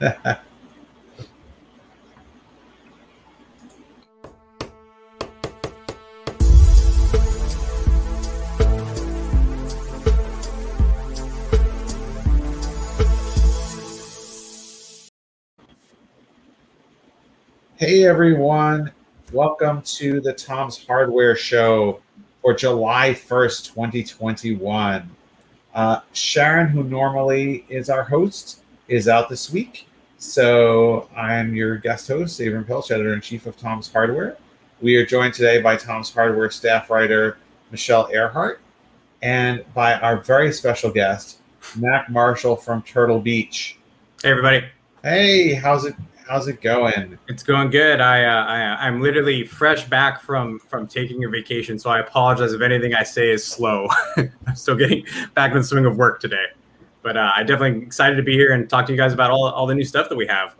Hey everyone, welcome to the Tom's Hardware Show for July 1st, 2021. Uh, Sharon, who normally is our host, is out this week. So I'm your guest host, Avram Piltch, editor in chief of Tom's Hardware. We are joined today by Tom's Hardware staff writer, Michelle Ehrhardt, and by our very special guest, Mac Marshall from Turtle Beach. Hey, everybody. Hey, how's it How's it going? It's going good. I, uh, I I'm literally fresh back from from taking a vacation, so I apologize if anything I say is slow. I'm still getting back in the swing of work today, but uh, I'm definitely excited to be here and talk to you guys about all all the new stuff that we have.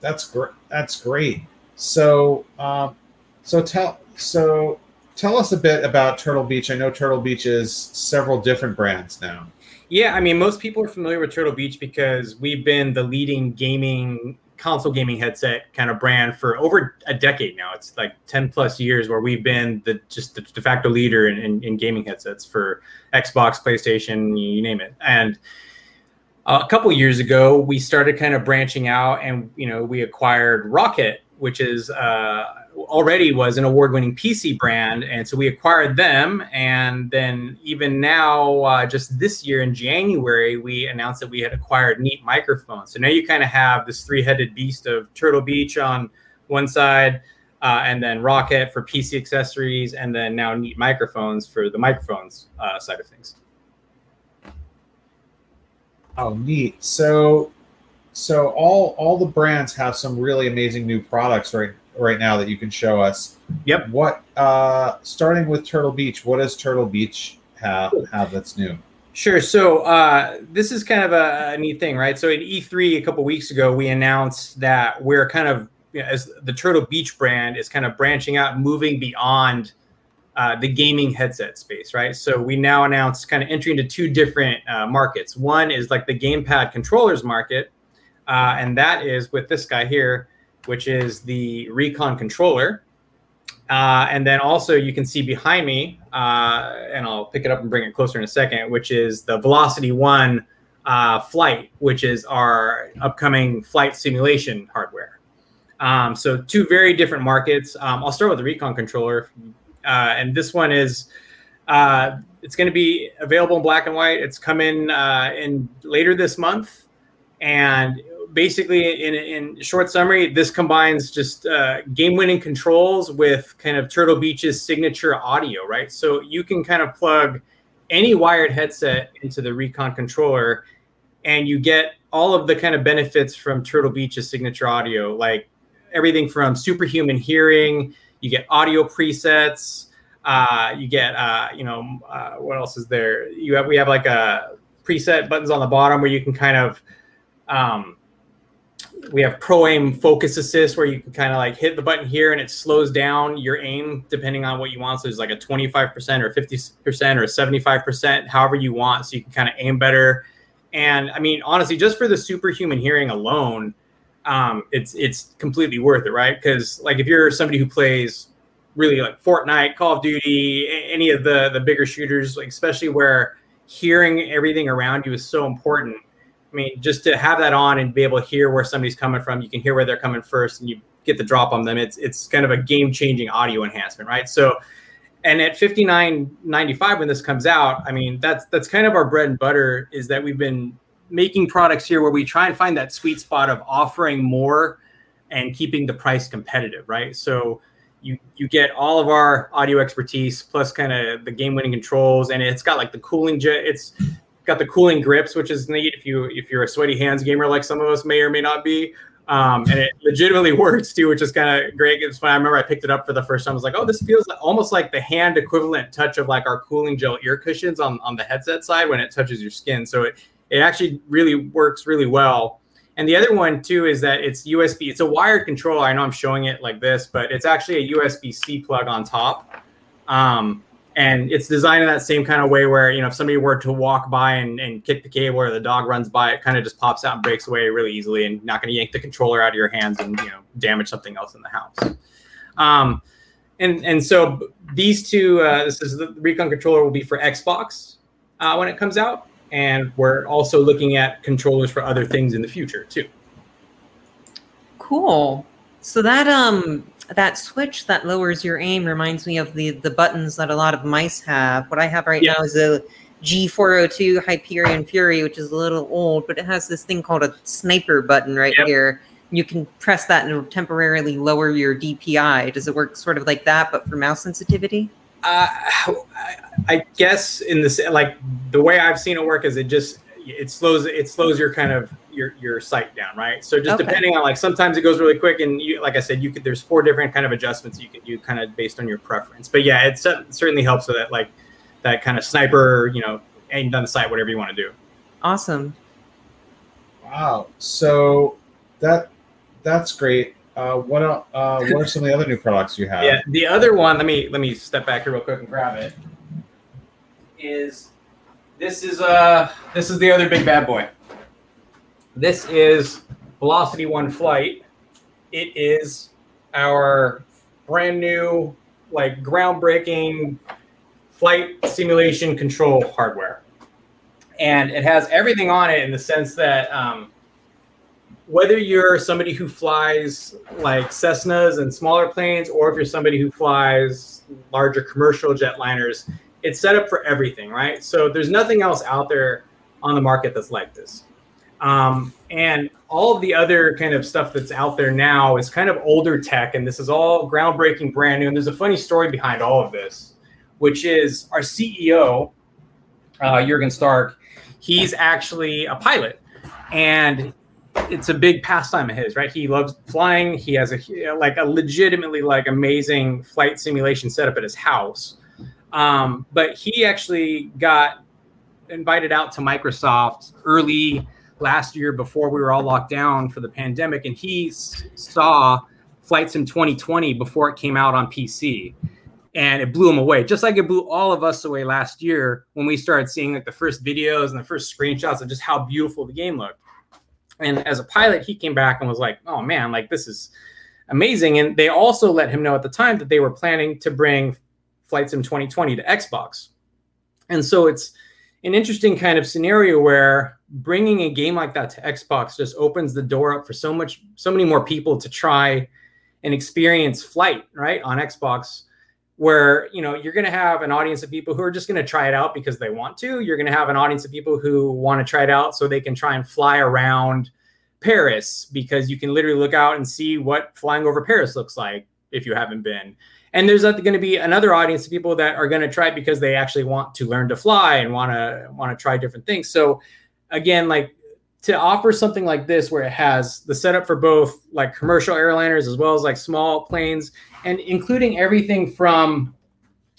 That's great. That's great. So, um, so tell so tell us a bit about Turtle Beach. I know Turtle Beach is several different brands now. Yeah, I mean, most people are familiar with Turtle Beach because we've been the leading gaming console gaming headset kind of brand for over a decade now. It's like 10 plus years where we've been the just the de facto leader in, in, in gaming headsets for Xbox, PlayStation, you name it. And a couple years ago, we started kind of branching out and, you know, we acquired ROCCAT, which is uh, already was an award-winning PC brand, and so we acquired them. And then even now, uh, just this year in January, we announced that we had acquired Neat Microphones. So now you kind of have this three-headed beast of Turtle Beach on one side, uh, and then ROCCAT for PC accessories, and then now Neat Microphones for the microphones uh, side of things. Oh, neat. So, so all all the brands have some really amazing new products right right now that you can show us. Yep. What uh starting with Turtle Beach, what does Turtle Beach have have that's new? Sure. So uh, this is kind of a, a, neat thing, right? So at E3 a couple weeks ago, we announced that we're kind of you know, as the Turtle Beach brand is kind of branching out, moving beyond uh, the gaming headset space, right? So we now announced kind of entering into two different uh, markets. One is like the gamepad controllers market, uh, and that is with this guy here, which is the Recon controller. Uh, and then also you can see behind me, uh, and I'll pick it up and bring it closer in a second, which is the Velocity One uh, flight, which is our upcoming flight simulation hardware. Um, so two very different markets. Um, I'll start with the Recon controller, uh, and this one is uh, it's going to be available in black and white. It's coming in later this month, and basically, in, in short summary, this combines just uh, game-winning controls with kind of Turtle Beach's signature audio, right? So you can kind of plug any wired headset into the Recon controller, and you get all of the kind of benefits from Turtle Beach's signature audio, like everything from superhuman hearing. You get audio presets. Uh, you get, uh, you know, uh, what else is there? You have we have like a preset buttons on the bottom where you can kind of um, we have pro aim focus assist where you can kind of like hit the button here and it slows down your aim depending on what you want. So there's like a 25% or 50% or 75%, however you want. So you can kind of aim better. And I mean, honestly, just for the superhuman hearing alone, um, it's it's completely worth it, right? Because like if you're somebody who plays really like Fortnite, Call of Duty, any of the the bigger shooters, like especially where hearing everything around you is so important I mean, just to have that on and be able to hear where somebody's coming from, you can hear where they're coming first, and you get the drop on them. It's it's kind of a game changing audio enhancement, right? So, and at fifty nine ninety five when this comes out, I mean, that's that's kind of our bread and butter. Is that we've been making products here where we try and find that sweet spot of offering more and keeping the price competitive, right? So you you get all of our audio expertise plus kind of the game winning controls, and it's got like the cooling jet. It's got the cooling grips, which is neat if you if you're a sweaty hands gamer like some of us may or may not be. Um, and it legitimately works too, which is kind of great. It's fun. I remember I picked it up for the first time. I was like, oh, this feels almost like the hand equivalent touch of like our cooling gel ear cushions on, on the headset side when it touches your skin. So it, it actually really works really well. And the other one too is that it's USB. It's a wired controller. I know I'm showing it like this, but it's actually a USB C plug on top. Um, and it's designed in that same kind of way where you know if somebody were to walk by and, and kick the cable or the dog runs by it kind of just pops out and breaks away really easily and not going to yank the controller out of your hands and you know damage something else in the house. Um, and and so these two uh, this is the recon controller will be for xbox uh, when it comes out. And we're also looking at controllers for other things in the future too. Cool. So that um that switch that lowers your aim reminds me of the the buttons that a lot of mice have. What I have right yeah. now is a G402 Hyperion Fury, which is a little old, but it has this thing called a sniper button right yep. here. You can press that and it'll temporarily lower your DPI. Does it work sort of like that, but for mouse sensitivity? Uh, I guess in this, like the way I've seen it work is it just it slows it slows your kind of your your sight down, right? So just okay. depending on like sometimes it goes really quick, and you like I said, you could there's four different kind of adjustments you can do kind of based on your preference. But yeah, it certainly helps with that like that kind of sniper, you know, aimed on the sight, whatever you want to do. Awesome. Wow. So that that's great. Uh, what uh, what are some of the other new products you have? Yeah, the other one. Let me let me step back here real quick and grab it. Is this is uh this is the other big bad boy. This is Velocity One Flight. It is our brand new, like groundbreaking flight simulation control hardware. And it has everything on it in the sense that um, whether you're somebody who flies like Cessnas and smaller planes, or if you're somebody who flies larger commercial jetliners, it's set up for everything, right? So there's nothing else out there on the market that's like this. Um, and all of the other kind of stuff that's out there now is kind of older tech, and this is all groundbreaking, brand new. And there's a funny story behind all of this, which is our CEO, uh, Jurgen Stark. He's actually a pilot, and it's a big pastime of his, right? He loves flying. He has a like a legitimately like amazing flight simulation setup at his house. Um, but he actually got invited out to Microsoft early last year before we were all locked down for the pandemic, and he saw Flight Sim 2020 before it came out on PC, and it blew him away, just like it blew all of us away last year when we started seeing like the first videos and the first screenshots of just how beautiful the game looked. And as a pilot, he came back and was like, "Oh man, like this is amazing." And they also let him know at the time that they were planning to bring Flight Sim 2020 to Xbox, and so it's an interesting kind of scenario where bringing a game like that to Xbox just opens the door up for so much, so many more people to try and experience flight right on Xbox. Where you know you're going to have an audience of people who are just going to try it out because they want to. You're going to have an audience of people who want to try it out so they can try and fly around Paris because you can literally look out and see what flying over Paris looks like if you haven't been and there's going to be another audience of people that are going to try because they actually want to learn to fly and want to want to try different things. So again like to offer something like this where it has the setup for both like commercial airliners as well as like small planes and including everything from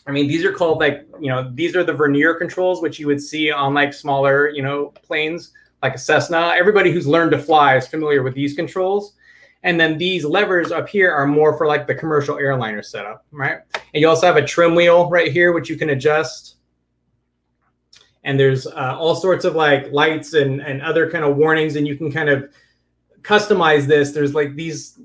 i mean these are called like you know these are the vernier controls which you would see on like smaller you know planes like a cessna. Everybody who's learned to fly is familiar with these controls and then these levers up here are more for like the commercial airliner setup, right? And you also have a trim wheel right here, which you can adjust. And there's uh, all sorts of like lights and, and other kind of warnings, and you can kind of customize this. There's like these,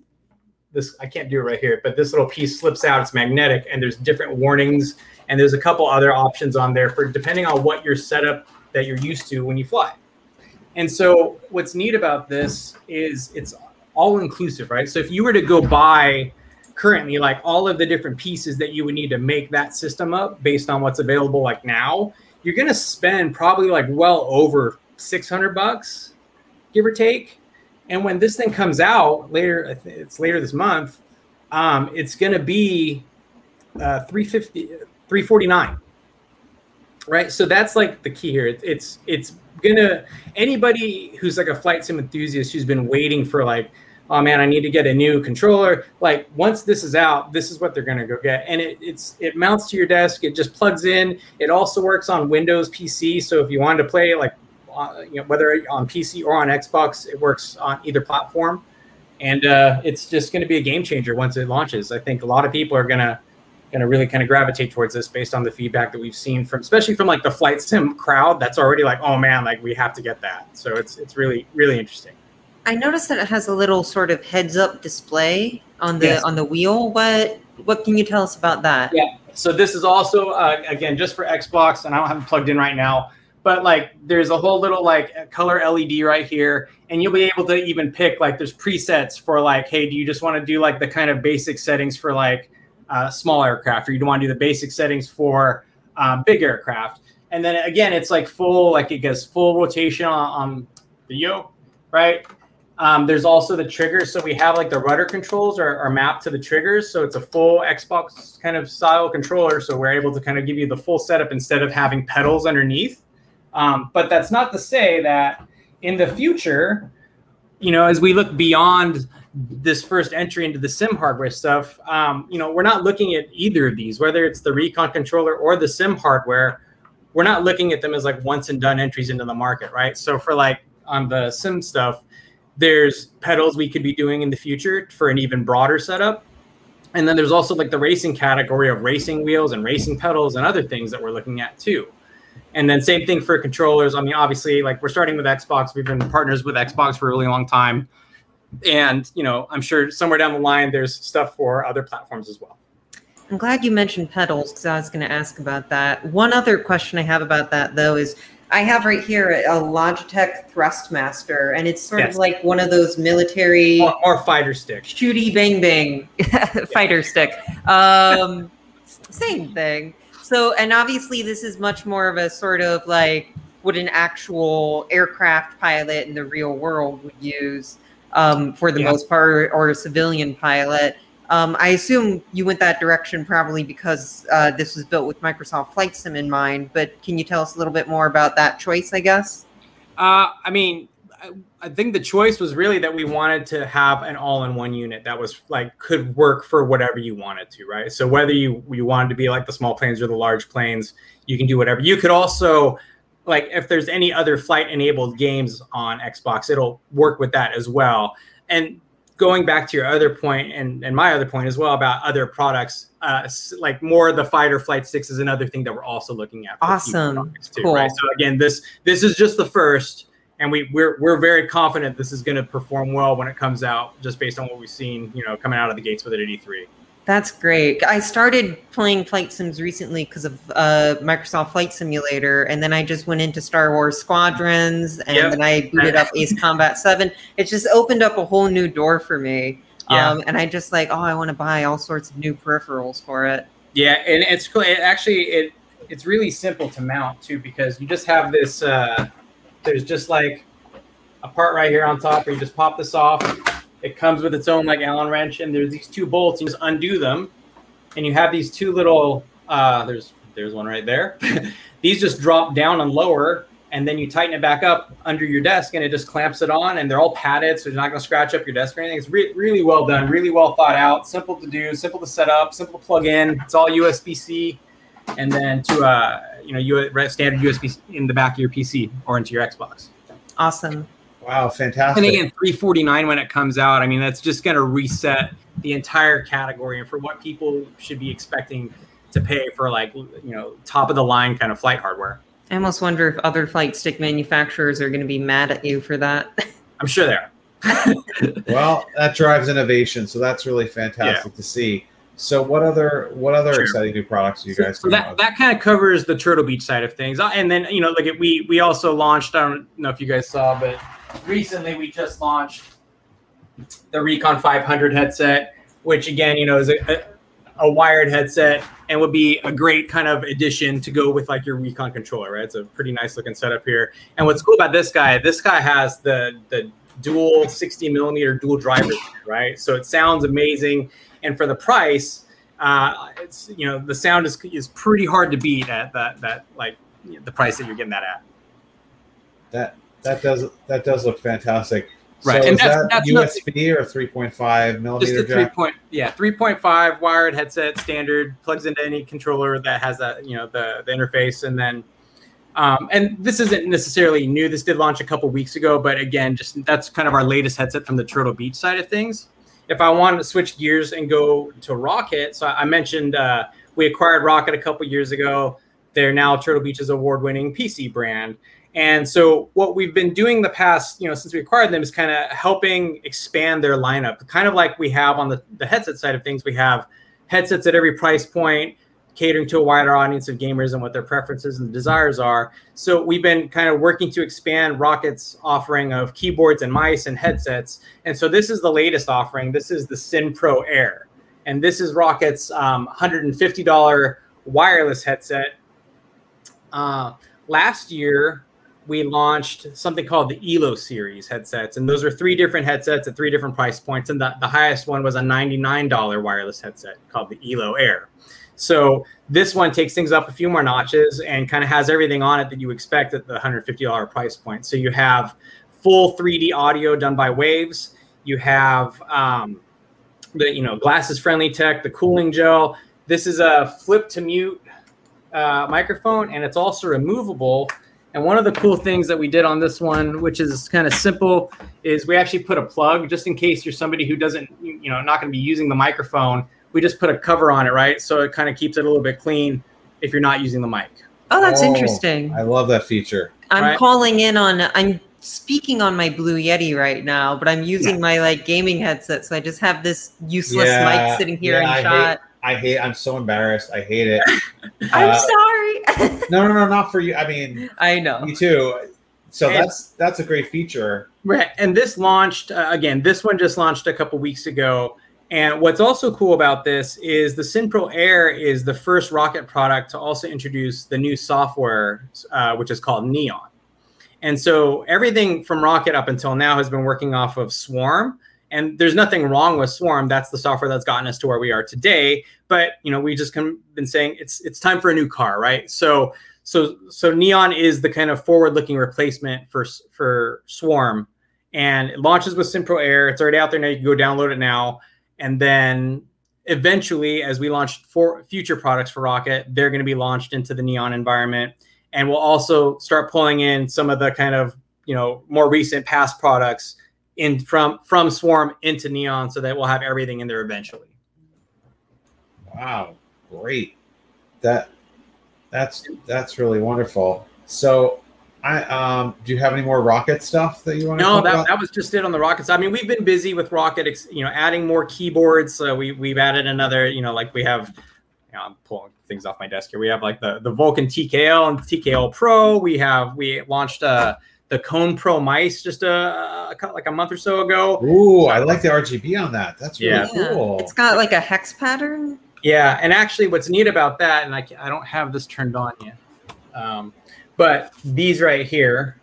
this, I can't do it right here, but this little piece slips out. It's magnetic, and there's different warnings. And there's a couple other options on there for depending on what your setup that you're used to when you fly. And so what's neat about this is it's all inclusive, right? So if you were to go buy currently like all of the different pieces that you would need to make that system up based on what's available like now, you're going to spend probably like well over 600 bucks, give or take. And when this thing comes out later, it's later this month, um, it's going to be uh, 350, 349 right? So that's like the key here. It's it's gonna anybody who's like a flight sim enthusiast who's been waiting for like oh man i need to get a new controller like once this is out this is what they're going to go get. And it, it's it mounts to your desk it just plugs in it also works on windows pc so if you wanted to play like uh, you know whether on pc or on xbox it works on either platform. And uh, it's just going to be a game changer once it launches. I think a lot of people are going to going to really kind of gravitate towards this based on the feedback that we've seen from, especially from like the flight sim crowd. That's already like, oh man, like we have to get that. So it's it's really really interesting. I noticed that it has a little sort of heads up display on the yes. on the wheel. What what can you tell us about that? Yeah. So this is also uh, again just for Xbox, and I don't have it plugged in right now. But like, there's a whole little like color LED right here, and you'll be able to even pick like there's presets for like, hey, do you just want to do like the kind of basic settings for like uh, small aircraft, or you don't want to do the basic settings for um, big aircraft? And then again, it's like full, like it gets full rotation on, on the yoke, right? Um, there's also the triggers. So we have like the rudder controls are, are, mapped to the triggers. So it's a full Xbox kind of style controller. So we're able to kind of give you the full setup instead of having pedals underneath. Um, but that's not to say that in the future, you know, as we look beyond this first entry into the sim hardware stuff, um, you know, we're not looking at either of these, whether it's the Recon controller or the sim hardware. We're not looking at them as like once and done entries into the market, right? So for like on the sim stuff, there's pedals we could be doing in the future for an even broader setup. And then there's also like the racing category of racing wheels and racing pedals and other things that we're looking at too. And then same thing for controllers. I mean, obviously, like we're starting with Xbox. We've been partners with Xbox for a really long time. And, you know, I'm sure somewhere down the line there's stuff for other platforms as well. I'm glad you mentioned pedals because I was going to ask about that. One other question I have about that though is I have right here a Logitech Thrustmaster, and it's sort yes. of like one of those military or, or fighter stick, shooty bang bang fighter stick. Um, same thing. So, and obviously, this is much more of a sort of like what an actual aircraft pilot in the real world would use um, for the yeah. most part, or a civilian pilot. Um, I assume you went that direction probably because uh, this was built with Microsoft Flight Sim in mind. But can you tell us a little bit more about that choice? I guess. Uh, I mean, I, I think the choice was really that we wanted to have an all-in-one unit that was like could work for whatever you wanted to, right? So whether you you wanted to be like the small planes or the large planes, you can do whatever. You could also like if there's any other flight enabled games on Xbox, it'll work with that as well. And going back to your other point and, and my other point as well about other products, uh, like more of the fighter flight sticks is another thing that we're also looking at. awesome. Too, cool. Right? So again, this this is just the first, and we we're we're very confident this is going to perform well when it comes out, just based on what we've seen, you know, coming out of the gates with it at E3. That's great. I started playing flight sims recently because of uh, Microsoft Flight Simulator, and then I just went into Star Wars Squadrons, and yep. then I booted up Ace Combat Seven. It just opened up a whole new door for me. Yeah. Um, and I just like, oh, I want to buy all sorts of new peripherals for it. Yeah, and it's cool. It actually, it it's really simple to mount too because you just have this. Uh, there's just like a part right here on top where you just pop this off it comes with its own like Allen wrench, and there's these two bolts. You just undo them, and you have these two little. Uh, there's there's one right there. these just drop down and lower, and then you tighten it back up under your desk, and it just clamps it on. And they're all padded, so you're not going to scratch up your desk or anything. It's re- really well done, really well thought out, simple to do, simple to set up, simple to plug in. It's all USB C, and then to uh, you know, you standard USB in the back of your PC or into your Xbox. Awesome. Wow, fantastic. And again, 349 when it comes out. I mean, that's just going to reset the entire category and for what people should be expecting to pay for like, you know, top of the line kind of flight hardware. I almost wonder if other flight stick manufacturers are going to be mad at you for that. I'm sure they are. well, that drives innovation, so that's really fantastic yeah. to see. So what other what other sure. exciting new products you guys? So, that that kind of covers the Turtle Beach side of things, uh, and then you know, like we we also launched. I don't know if you guys saw, but recently we just launched the Recon 500 headset, which again, you know, is a, a, a, wired headset and would be a great kind of addition to go with like your Recon controller, right? It's a pretty nice looking setup here. And what's cool about this guy, this guy has the the dual 60 millimeter dual driver, right? So it sounds amazing, and for the price, uh, it's you know the sound is is pretty hard to beat at that that like the price that you're getting that at. That that does that does look fantastic. Right, so and that's, that that's USB or three point five millimeter just a three point yeah three point five wired headset standard plugs into any controller that has that you know the the interface and then um, and this isn't necessarily new. This did launch a couple weeks ago, but again, just that's kind of our latest headset from the Turtle Beach side of things. If I wanted to switch gears and go to ROCCAT, so I mentioned uh, we acquired ROCCAT a couple years ago. They're now Turtle Beach's award-winning PC brand. And so what we've been doing the past, you know, since we acquired them is kind of helping expand their lineup, kind of like we have on the, the headset side of things. We have headsets at every price point, catering to a wider audience of gamers and what their preferences and desires are. So we've been kind of working to expand ROCCAT's offering of keyboards and mice and headsets. And so this is the latest offering. This is the Syn Pro Air. And this is ROCCAT's um, $150 wireless headset. Uh, last year, we launched something called the ELO series headsets. And those are three different headsets at three different price points. And the, the highest one was a $99 wireless headset called the ELO Air. So this one takes things up a few more notches and kind of has everything on it that you expect at the $150 price point. So you have full 3D audio done by Waves. You have um, the you know glasses friendly tech, the cooling gel. This is a flip to mute uh, microphone, and it's also removable. And one of the cool things that we did on this one, which is kind of simple, is we actually put a plug just in case you're somebody who doesn't, you know, not going to be using the microphone. We just put a cover on it, right? So it kind of keeps it a little bit clean if you're not using the mic. Oh, that's Oh, interesting. I love that feature. I'm right. calling in on. I'm speaking on my Blue Yeti right now, but I'm using my like gaming headset, so I just have this useless Yeah, mic sitting here yeah, I in hate- shot. I hate. I'm so embarrassed. I hate it. I'm Uh, sorry. no, no, no, not for you. I mean, I know. me too. So And- that's that's a great feature. Right. And this launched uh, again, this one just launched a couple weeks ago. And what's also cool about this is the Syn Pro Air is the first ROCCAT product to also introduce the new software, uh, which is called Neon. And so everything from ROCCAT up until now has been working off of Swarm. And there's nothing wrong with Swarm. That's the software that's gotten us to where we are today. But you know, we just come, been saying it's it's time for a new car, right? So so so Neon is the kind of forward-looking replacement for for Swarm, and it launches with Syn Pro Air. It's already out there now. You can go download it now, and then eventually, as we launch for future products for ROCCAT, they're going to be launched into the Neon environment, and we'll also start pulling in some of the kind of you know more recent past products in from from Swarm into Neon, so that we'll have everything in there eventually. Wow, great. That that's that's really wonderful. So, I um, do you have any more ROCCAT stuff that you want to No, that, about? that was just it on the ROCCATs. I mean, we've been busy with ROCCAT, ex- you know, adding more keyboards. So we we've added another, you know, like we have. You know, I'm pulling things off my desk here. We have like the the Vulcan TKL and TKL Pro. We have we launched uh the Kone Pro mice just a, a like a month or so ago. Ooh, I like the RGB on that. That's really Yeah. Yeah. cool. It's got like a hex pattern. Yeah, and actually, what's neat about that, and I, I don't have this turned on yet, um, but these right here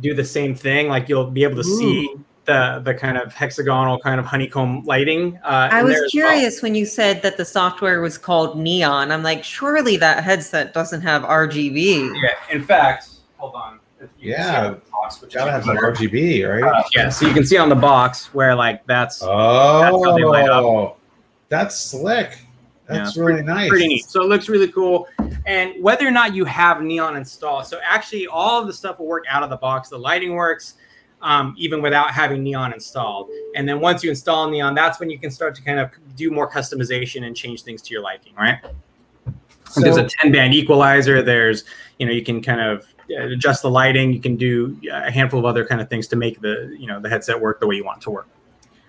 do the same thing. Like you'll be able to see the the kind of hexagonal kind of honeycomb lighting. Uh, I was there as well. curious when you said that the software was called Neon. I'm like, surely that headset doesn't have RGB. Yeah, in fact, hold on. If you can see Yeah. box, which Gotta have some. RGB, right? Uh, yeah, so you can see on the box where like that's oh, how they light up. that's slick. That's Yeah, really nice. pretty neat. So it looks really cool. And whether or not you have Neon installed, so actually all of the stuff will work out of the box. The lighting works um, even without having Neon installed. And then once you install Neon, that's when you can start to kind of do more customization and change things to your liking, right? And there's a 10 band equalizer. There's, you know, you can kind of adjust the lighting. You can do a handful of other kind of things to make the, you know, the headset work the way you want it to work.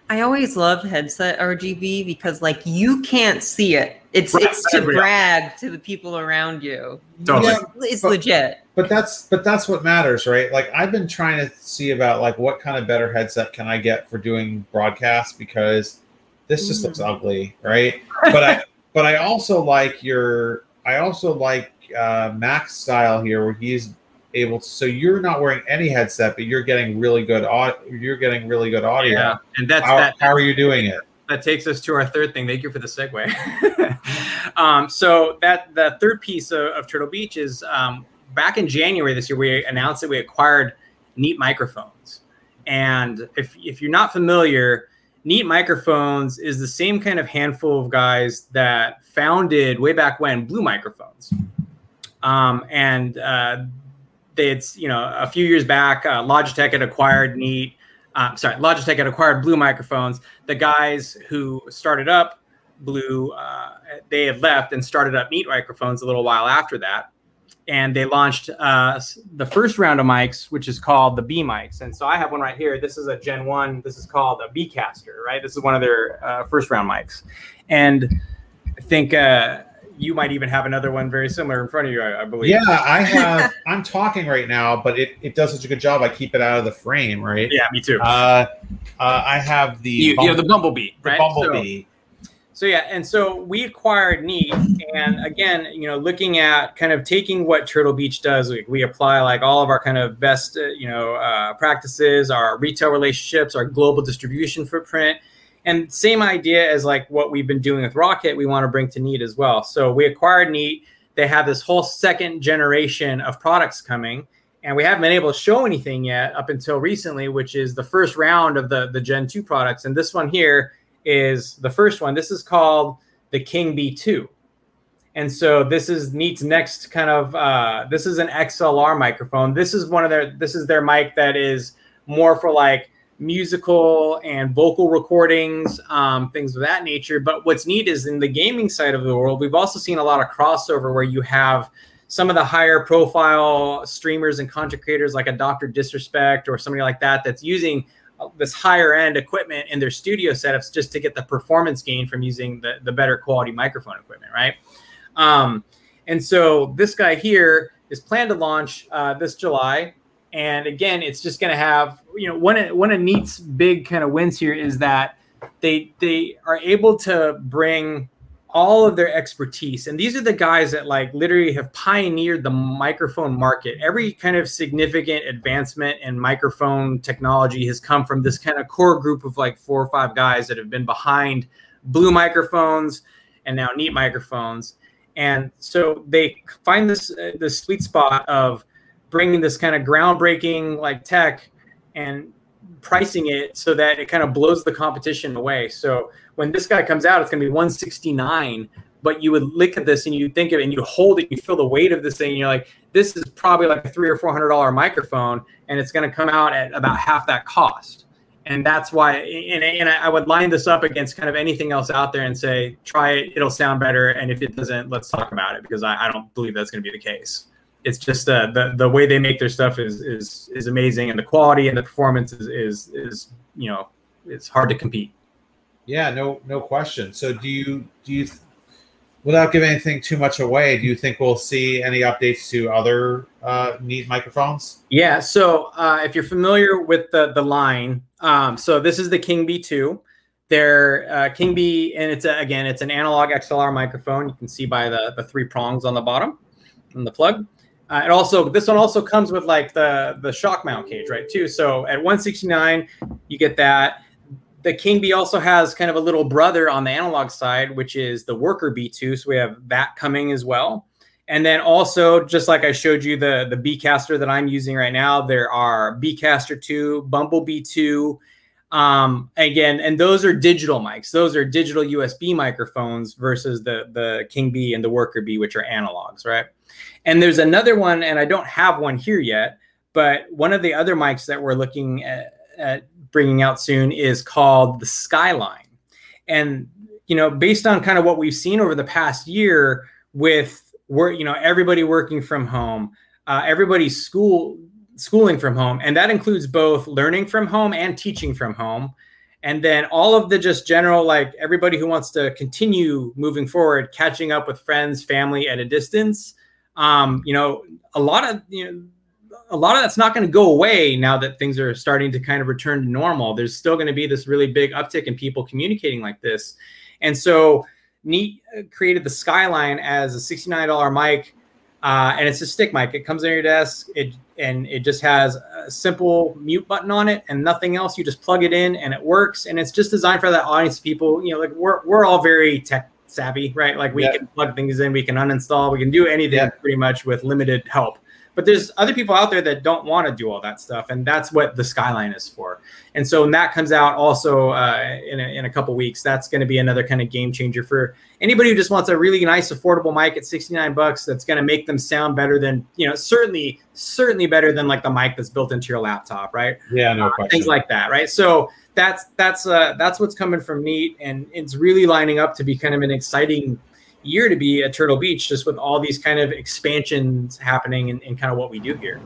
I always loved headset RGB because like you can't see it. It's Right, it's to brag to the people around you. Totally. Yeah, It's, it's but- legit. but that's but that's what matters, right? Like I've been trying to see about like what kind of better headset can I get for doing broadcasts because this just Mm. looks ugly, right? But I but I also like your I also like uh, Max style here where he's able to. So you're not wearing any headset, but you're getting really good audio. You're getting really good audio. Yeah. And that's How, that. how are you doing it? that takes us to our third thing. Thank you for the segue. um, so that the third piece of, of Turtle Beach is um, back in January this year. We announced that we acquired Neat Microphones, and if if you're not familiar, Neat Microphones is the same kind of handful of guys that founded way back when Blue Microphones, um, and uh, they had you know a few years back, uh, Logitech had acquired Neat. Uh, sorry, Logitech had acquired Blue Microphones the guys who started up Blue, uh, they had left and started up Neat Microphones a little while after that. And they launched uh, the first round of mics, which is called the Bee mics. And so I have one right here. This is a Gen 1. This is called a Beecaster, right? This is one of their uh, first round mics. And I think uh, you might even have another one very similar in front of you, I, I believe. Yeah, I have. I'm talking right now, but it, it does such a good job. I keep it out of the frame, right? Yeah, me too. Uh, uh, I have the you, you have the bumblebee, the right? bumblebee. So, so yeah, and so we acquired Neat, and again, you know, looking at kind of taking what Turtle Beach does, we, we apply like all of our kind of best, uh, you know, uh, practices, our retail relationships, our global distribution footprint, and same idea as like what we've been doing with ROCCAT, we want to bring to Neat as well. So we acquired Neat. They have this whole second generation of products coming, and we haven't been able to show anything yet up until recently, which is the first round of the the Gen two products, and this one here is the first one. This is called the King Bee 2. And so this is Neat's next kind of uh, this is an XLR microphone. This is one of their this is their mic that is more for like musical and vocal recordings, um, things of that nature. But what's neat is in the gaming side of the world, we've also seen a lot of crossover where you have some of the higher profile streamers and content creators like a Dr. Disrespect or somebody like that that's using this higher end equipment in their studio setups just to get the performance gain from using the, the better quality microphone equipment, right? Um, and so this guy here is planned to launch uh, this July. And again, it's just going to have, you know, one of, one of Neat's big kind of wins here is that they they are able to bring all of their expertise. And these are the guys that like literally have pioneered the microphone market. Every kind of significant advancement in microphone technology has come from this kind of core group of like four or five guys that have been behind blue microphones and now neat microphones. And so they find this uh, this sweet spot of bringing this kind of groundbreaking like tech and pricing it so that it kind of blows the competition away so when this guy comes out, it's going to be 169. But you would look at this and you think of it and you hold it, you feel the weight of this thing. And you're like, this is probably like a three or four hundred dollar microphone, and it's going to come out at about half that cost. And that's why, and, and I would line this up against kind of anything else out there and say, try it, it'll sound better. And if it doesn't, let's talk about it because I, I don't believe that's going to be the case. It's just uh, the the way they make their stuff is is is amazing, and the quality and the performance is is is you know it's hard to compete. Yeah, no, no question. So, do you do you, without giving anything too much away, do you think we'll see any updates to other uh, neat microphones? Yeah. So, uh, if you're familiar with the the line, um, so this is the King Bee 2. They're uh, King Bee, and it's a, again, it's an analog XLR microphone. You can see by the the three prongs on the bottom and the plug. Uh, it also this one also comes with like the the shock mount cage, right? Too. So at 169, you get that the King Bee also has kind of a little brother on the analog side, which is the Worker Bee 2. So we have that coming as well. And then also, just like I showed you the the Beecaster that I'm using right now, there are Beecaster 2, Bumblebee 2. Um, again, and those are digital mics. Those are digital USB microphones versus the the King Bee and the Worker Bee, which are analogs, right? And there's another one, and I don't have one here yet, but one of the other mics that we're looking at, at bringing out soon is called the Skyline. And you know, based on kind of what we've seen over the past year with work, you know, everybody working from home, uh, everybody school schooling from home, and that includes both learning from home and teaching from home. And then all of the just general, like everybody who wants to continue moving forward, catching up with friends, family at a distance. Um, you know, a lot of you know a lot of that's not going to go away now that things are starting to kind of return to normal. There's still going to be this really big uptick in people communicating like this. And so Neat uh, created the Skyline as a $69 mic. Uh, and it's a stick mic. It comes on your desk, it and it just has a simple mute button on it and nothing else. You just plug it in and it works. And it's just designed for that audience of people. You know, like we're we're all very tech savvy, right? Like we yeah. can plug things in, we can uninstall, we can do anything yeah. pretty much with limited help. But there's other people out there that don't want to do all that stuff, and that's what the Skyline is for. And so when that comes out also uh, in, a, in a couple weeks, that's going to be another kind of game changer for anybody who just wants a really nice, affordable mic at 69 bucks. That's going to make them sound better than you know, certainly, certainly better than like the mic that's built into your laptop, right? Yeah, no uh, Things like that, right? So that's that's uh, that's what's coming from Neat, and it's really lining up to be kind of an exciting year to be at Turtle Beach, just with all these kind of expansions happening and, and kind of what we do here.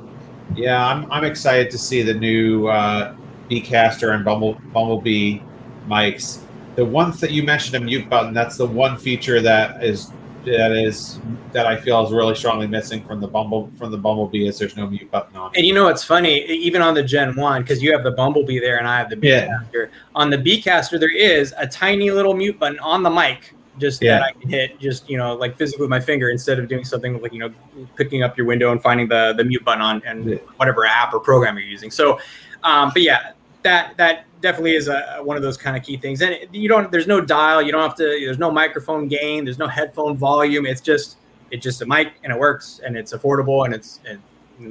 Yeah, I'm, I'm excited to see the new uh, Beecaster and Bumble, Bumblebee mics. The one that you mentioned a mute button, that's the one feature that is that is that I feel is really strongly missing from the Bumble from the Bumblebee is there's no mute button on it. And you know what's funny? Even on the Gen One, because you have the Bumblebee there and I have the Beecaster. Yeah. On the Beecaster, there is a tiny little mute button on the mic, just yeah. that I can hit, just you know, like physically with my finger instead of doing something like you know, picking up your window and finding the the mute button on and yeah. whatever app or program you're using. So, um, but yeah, that that definitely is a, one of those kind of key things. And you don't, there's no dial, you don't have to, there's no microphone gain, there's no headphone volume. It's just, it's just a mic and it works and it's affordable and it's, and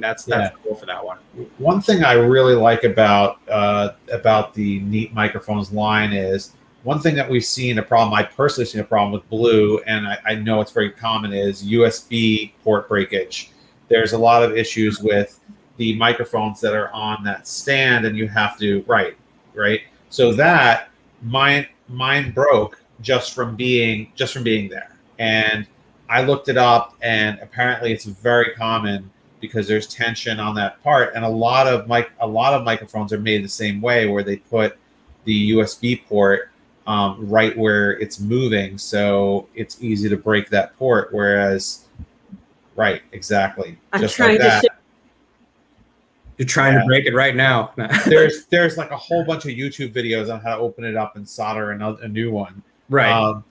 that's that's yeah. cool for that one. One thing I really like about uh, about the Neat microphones line is one thing that we've seen a problem. I personally seen a problem with Blue, and I, I know it's very common is USB port breakage. There's a lot of issues with the microphones that are on that stand, and you have to right right? So that mine mine broke just from being just from being there. And I looked it up and apparently it's very common because there's tension on that part and a lot of mic a lot of microphones are made the same way where they put the USB port um, right where it's moving so it's easy to break that port whereas right exactly I'm just like that. You're trying yeah. to break it right now. there's there's like a whole bunch of YouTube videos on how to open it up and solder another, a new one. Right. Um,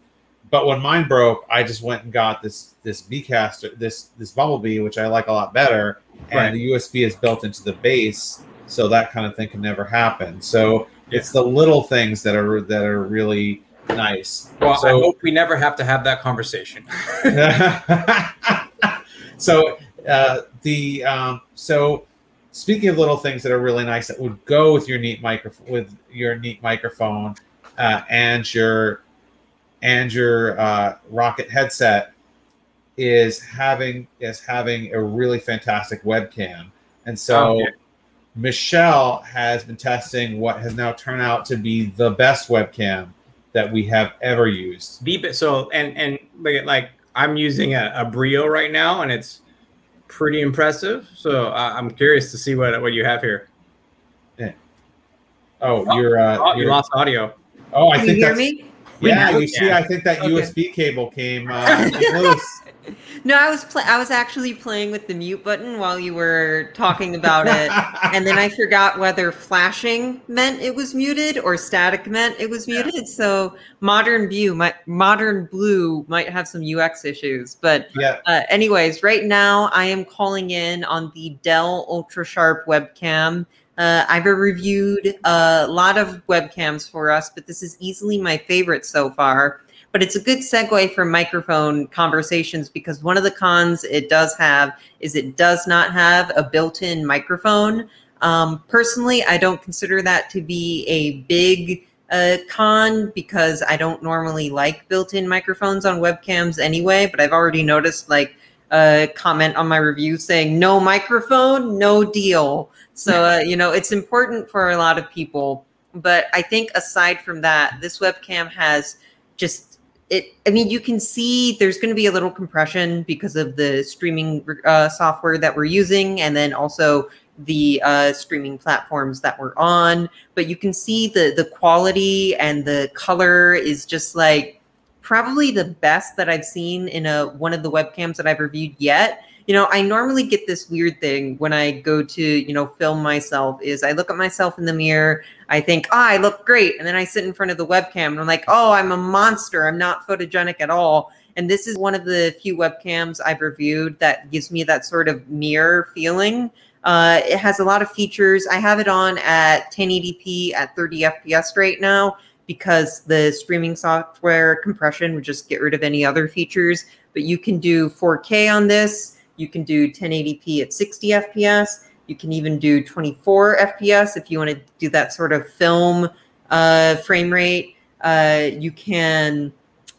but when mine broke, I just went and got this this Beecaster, this this Bumblebee, which I like a lot better, and right. the USB is built into the base, so that kind of thing can never happen. So yeah. it's the little things that are that are really nice. Well, so, I hope we never have to have that conversation. so uh, the um, so speaking of little things that are really nice that would go with your neat microphone with your neat microphone uh, and your and your uh, ROCCAT headset is having is having a really fantastic webcam and so oh, michelle has been testing what has now turned out to be the best webcam that we have ever used the so and and like i'm using a, a brio right now and it's pretty impressive. So uh, I'm curious to see what what you have here. Yeah. Oh, oh you're uh, oh, you lost audio. Oh, I Can think you hear me? Yeah, you see, I think that okay. USB cable came uh, loose. No, I was pl- I was actually playing with the mute button while you were talking about it, and then I forgot whether flashing meant it was muted or static meant it was muted. Yeah. So modern view, my modern blue might have some UX issues, but yeah. Uh, anyways, right now I am calling in on the Dell UltraSharp webcam. Uh, I've reviewed a lot of webcams for us, but this is easily my favorite so far but it's a good segue for microphone conversations because one of the cons it does have is it does not have a built-in microphone. Um, personally, I don't consider that to be a big uh, con because I don't normally like built-in microphones on webcams anyway. But I've already noticed like a comment on my review saying no microphone, no deal. So uh, you know it's important for a lot of people. But I think aside from that, this webcam has just it i mean you can see there's going to be a little compression because of the streaming uh, software that we're using and then also the uh, streaming platforms that we're on but you can see the the quality and the color is just like probably the best that i've seen in a one of the webcams that i've reviewed yet. You know i normally get this weird thing when i go to you know film myself is i look at myself in the mirror i think oh i look great and then i sit in front of the webcam and i'm like oh i'm a monster i'm not photogenic at all. And this is one of the few webcams i've reviewed that gives me that sort of mirror feeling. Uh, it has a lot of features. I have it on at 1080p at 30 fps right now because the streaming software compression would just get rid of any other features but you can do 4k on this you can do 1080p at 60 FPS. You can even do 24 FPS if you want to do that sort of film uh, frame rate. Uh, you can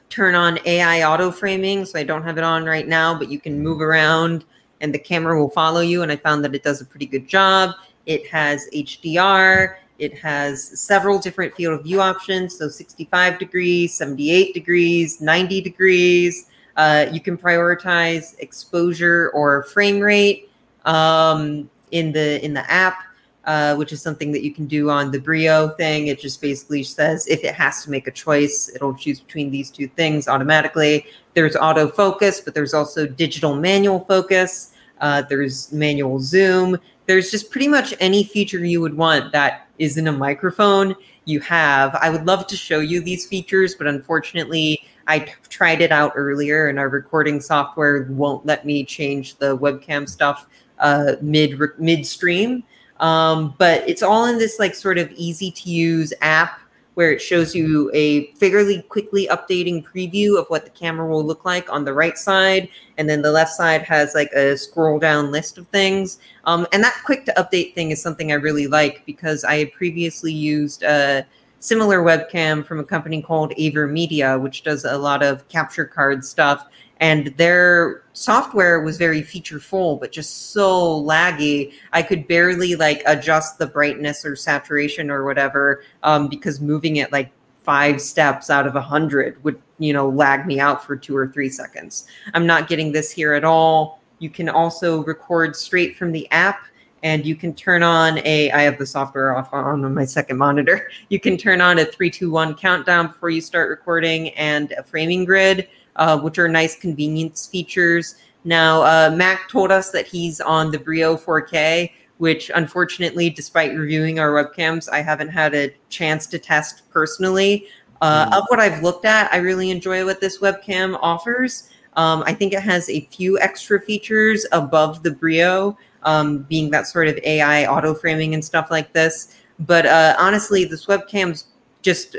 turn on AI auto framing. So I don't have it on right now, but you can move around and the camera will follow you. And I found that it does a pretty good job. It has HDR. It has several different field of view options, so 65 degrees, 78 degrees, 90 degrees. Uh, you can prioritize exposure or frame rate um, in the in the app, uh, which is something that you can do on the Brio thing. It just basically says if it has to make a choice, it'll choose between these two things automatically. There's autofocus, but there's also digital manual focus. Uh, there's manual zoom. There's just pretty much any feature you would want that is in a microphone. You have. I would love to show you these features, but unfortunately, I t- tried it out earlier, and our recording software won't let me change the webcam stuff uh, mid midstream. Um, but it's all in this like sort of easy to use app where it shows you a fairly quickly updating preview of what the camera will look like on the right side. And then the left side has like a scroll down list of things. Um, and that quick to update thing is something I really like because I had previously used a similar webcam from a company called AverMedia, which does a lot of capture card stuff and their software was very feature full but just so laggy i could barely like adjust the brightness or saturation or whatever um, because moving it like five steps out of a hundred would you know lag me out for two or three seconds. I'm not getting this here at all. You can also record straight from the app and you can turn on a i have the software off on my second monitor. You can turn on a 321 countdown before you start recording and a framing grid uh, which are nice convenience features. Now, uh, Mac told us that he's on the Brio 4K, which unfortunately, despite reviewing our webcams, I haven't had a chance to test personally. Uh, mm. Of what I've looked at, I really enjoy what this webcam offers. Um, I think it has a few extra features above the Brio, um, being that sort of AI auto framing and stuff like this. But uh, honestly, this webcam's just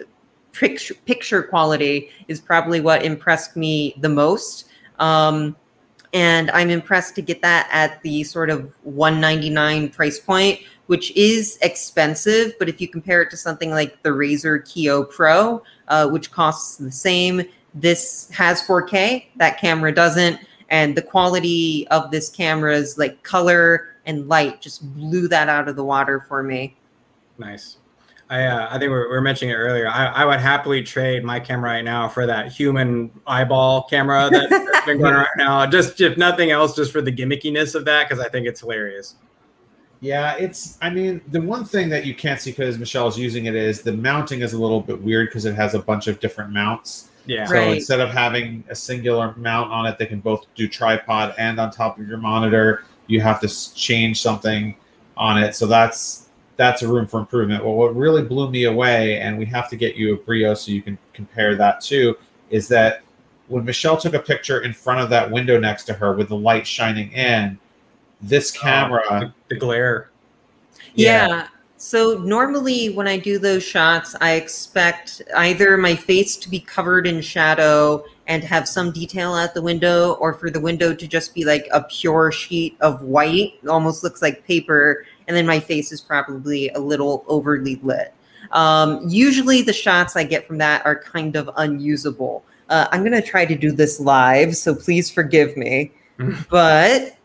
picture, picture quality is probably what impressed me the most. Um, and I'm impressed to get that at the sort of 199 price point, which is expensive. But if you compare it to something like the Razer Kiyo Pro, uh, which costs the same, this has 4K. That camera doesn't, and the quality of this camera's like color and light just blew that out of the water for me. Nice. I, uh, I think we were, we were, mentioning it earlier. I, I, would happily trade my camera right now for that human eyeball camera that, that's been going right now. Just if nothing else, just for the gimmickiness of that, because I think it's hilarious. Yeah, it's. I mean, the one thing that you can't see because Michelle's using it is the mounting is a little bit weird because it has a bunch of different mounts. Yeah. So right. instead of having a singular mount on it, they can both do tripod and on top of your monitor. You have to change something on it. So that's that's a room for improvement. Well, what really blew me away, and we have to get you a Brio so you can compare that too, is that when Michelle took a picture in front of that window next to her with the light shining in, this oh, camera, oh, the, the, glare. Yeah. yeah. So normally when I do those shots, I expect either my face to be covered in shadow and have some detail at the window, or for the window to just be like a pure sheet of white, almost looks like paper, and then my face is probably a little overly lit. Um, usually, the shots I get from that are kind of unusable. Uh, I'm going to try to do this live, so please forgive me. but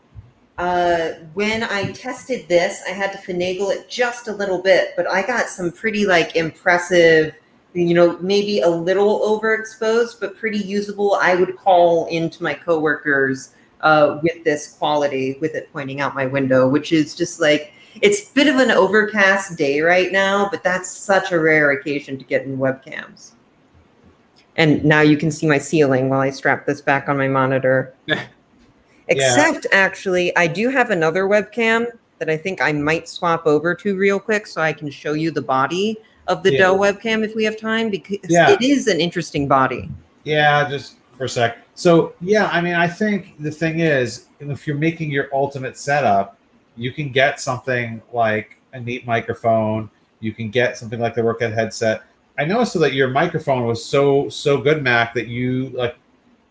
uh, when I tested this, I had to finagle it just a little bit, but I got some pretty like impressive, you know, maybe a little overexposed, but pretty usable. I would call into my coworkers uh, with this quality, with it pointing out my window, which is just like it's a bit of an overcast day right now, but that's such a rare occasion to get in webcams. And now you can see my ceiling while I strap this back on my monitor. Except, yeah. actually, I do have another webcam that I think I might swap over to real quick so I can show you the body of the yeah. Dell webcam if we have time because yeah. it is an interesting body. Yeah, just for a sec. So, yeah, I mean, I think the thing is, if you're making your ultimate setup, you can get something like a neat microphone. You can get something like the ROCCAT headset. I noticed so that your microphone was so so good, Mac, that you like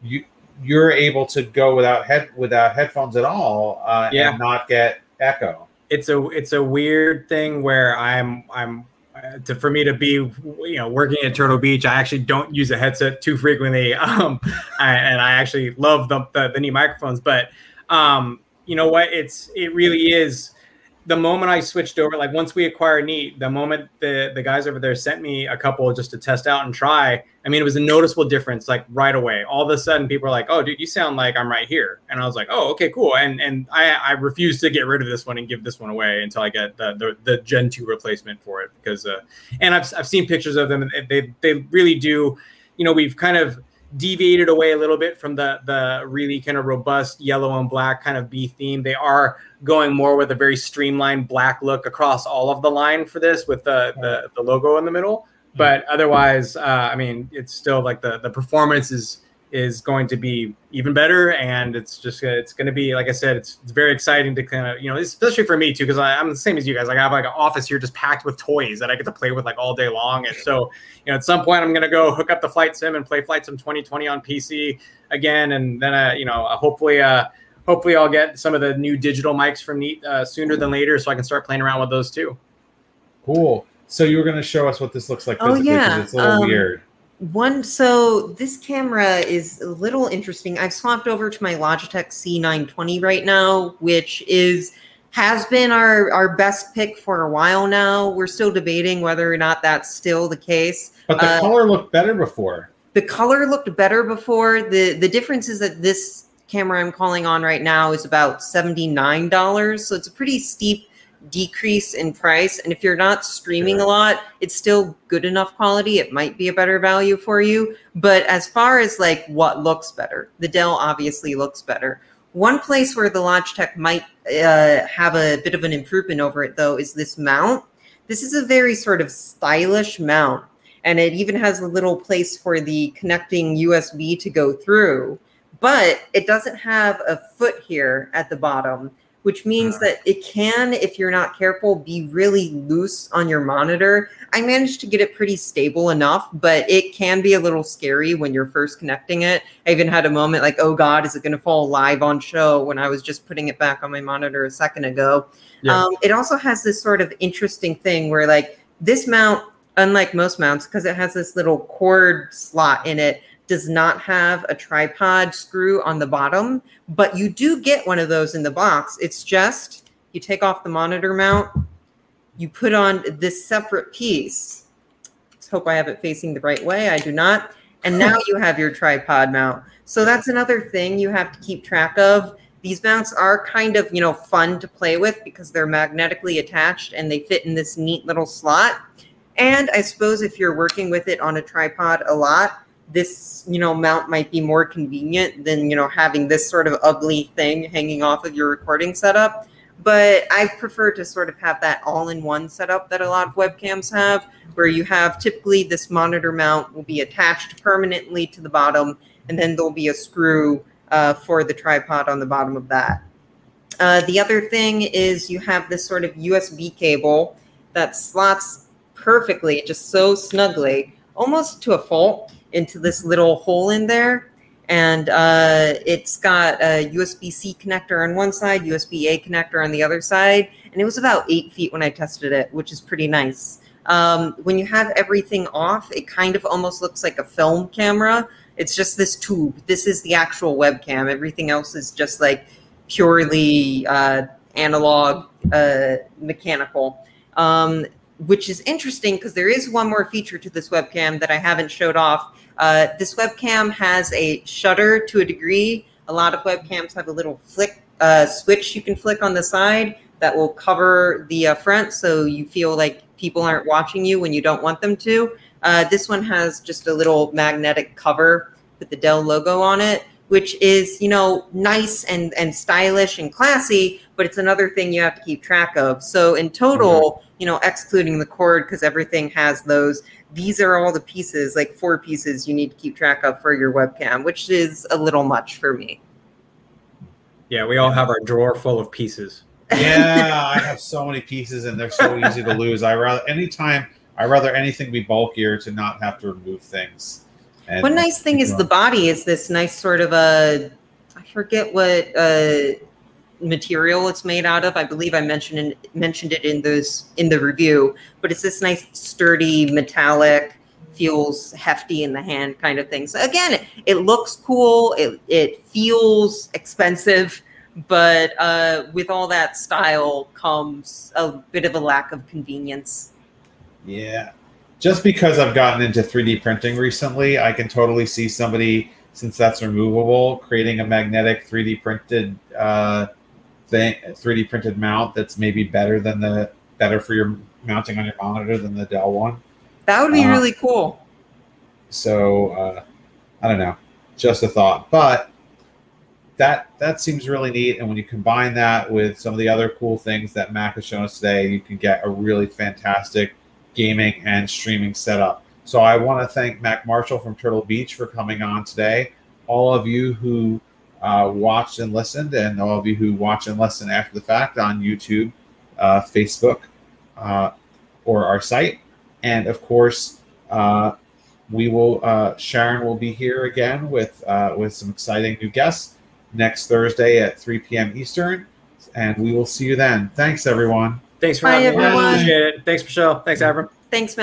you you're able to go without head without headphones at all uh, yeah. and not get echo. It's a it's a weird thing where I'm I'm uh, to, for me to be you know working at Turtle Beach, I actually don't use a headset too frequently, um, I, and I actually love the, the, the new microphones. But um, you know what? It's it really is. the moment I switched over, like once we acquired Neat, the moment the the guys over there sent me a couple just to test out and try, I mean, it was a noticeable difference, like right away. All of a sudden, people are like, "Oh, dude, you sound like I'm right here," and I was like, "Oh, okay, cool." And and I I refuse to get rid of this one and give this one away until I get the the, the Gen two replacement for it because, uh, and I've I've seen pictures of them, and they they really do, you know, we've kind of deviated away a little bit from the the really kind of robust yellow and black kind of Bee theme. They are going more with a very streamlined black look across all of the line for this with the the, the logo in the middle. But otherwise, uh, I mean, it's still like the the performance is is going to be even better, and it's just it's going to be like I said, it's, it's very exciting to kind of you know, especially for me too, because I'm the same as you guys. Like I have like an office here just packed with toys that I get to play with like all day long, and so you know, at some point I'm going to go hook up the Flight Sim and play Flight Sim 2020 on PC again, and then uh, you know, uh, hopefully. Uh, hopefully I'll get some of the new digital mics from Neat uh, sooner than later, so I can start playing around with those too. Cool. So you were going to show us what this looks like physically Oh, yeah. it's a little Um, weird. One, so this camera is a little interesting. I've swapped over to my Logitech C920 right now, which is has been our our best pick for a while now. We're still debating whether or not that's still the case. But the uh, color looked better before. The color looked better before. the The difference is that this camera I'm calling on right now is about seventy nine dollars, so it's a pretty steep decrease in price. And if you're not streaming a lot, it's still good enough quality. It might be a better value for you. But as far as like what looks better, the Dell obviously looks better. One place where the Logitech might uh, have a bit of an improvement over it, though, is this mount. This is a very sort of stylish mount, and it even has a little place for the connecting USB to go through. But it doesn't have a foot here at the bottom, which means that it can, if you're not careful, be really loose on your monitor. I managed to get it pretty stable enough, but it can be a little scary when you're first connecting it. I even had a moment like, oh God, is it going to fall live on show when I was just putting it back on my monitor a second ago? Yeah. Um, it also has this sort of interesting thing where, like, this mount, unlike most mounts, because it has this little cord slot in it, does not have a tripod screw on the bottom, but you do get one of those in the box. It's just you take off the monitor mount, you put on this separate piece. Let's hope I have it facing the right way. I do not. And now you have your tripod mount. So that's another thing you have to keep track of. These mounts are kind of, you know, fun to play with because they're magnetically attached and they fit in this neat little slot. And I suppose if you're working with it on a tripod a lot, this, you know, mount might be more convenient than, you know, having this sort of ugly thing hanging off of your recording setup. But I prefer to sort of have that all in one setup that a lot of webcams have, where you have typically this monitor mount will be attached permanently to the bottom, and then there'll be a screw uh, for the tripod on the bottom of that. Uh, the other thing is you have this sort of USB cable that slots perfectly, just so snugly, almost to a fault, into this little hole in there. And uh, it's got a USB C connector on one side, USB A connector on the other side. And it was about eight feet when I tested it, which is pretty nice. Um, when you have everything off, it kind of almost looks like a film camera. It's just this tube. This is the actual webcam. Everything else is just like purely uh, analog, uh, mechanical. Um, which is interesting because there is one more feature to this webcam that I haven't showed off. Uh, this webcam has a shutter to a degree. A lot of webcams have a little flick uh, switch you can flick on the side that will cover the uh, front so you feel like people aren't watching you when you don't want them to. Uh, this one has just a little magnetic cover with the Dell logo on it, which is, you know, nice and, and stylish and classy, but it's another thing you have to keep track of. So in total, mm-hmm. you know, excluding the cord, because everything has those, these are all the pieces, like four pieces you need to keep track of for your webcam, which is a little much for me. Yeah, we all have our drawer full of pieces. yeah, I have so many pieces and they're so easy to lose. I rather anytime I rather anything be bulkier to not have to remove things. And One nice thing is the body is this nice sort of a, I forget what uh, material it's made out of. I believe I mentioned in, mentioned it in those in the review, but it's this nice sturdy metallic, feels hefty in the hand kind of thing. So again, it, it looks cool. It it feels expensive. but uh, with all that style comes a bit of a lack of convenience. Yeah. Just because I've gotten into 3D printing recently, I can totally see somebody, since that's removable, creating a magnetic 3D printed uh, thing, 3D printed mount that's maybe better than the better for your mounting on your monitor than the Dell one. That would be Uh, really cool. So uh, I don't know, just a thought, but that that seems really neat. And when you combine that with some of the other cool things that Mac has shown us today, you can get a really fantastic gaming and streaming setup. So I want to thank Mac Marshall from Turtle Beach for coming on today. All of you who uh, watched and listened, and all of you who watch and listen after the fact on YouTube, uh, Facebook, uh, or our site, and of course. Uh, we will uh, Sharon will be here again with uh, with some exciting new guests next Thursday at 3 p.m. Eastern, and we will see you then. Thanks, everyone. Thanks for Bye, having me. everyone. Appreciate it. Thanks, Michelle. Thanks, Avram. Thanks, Matt.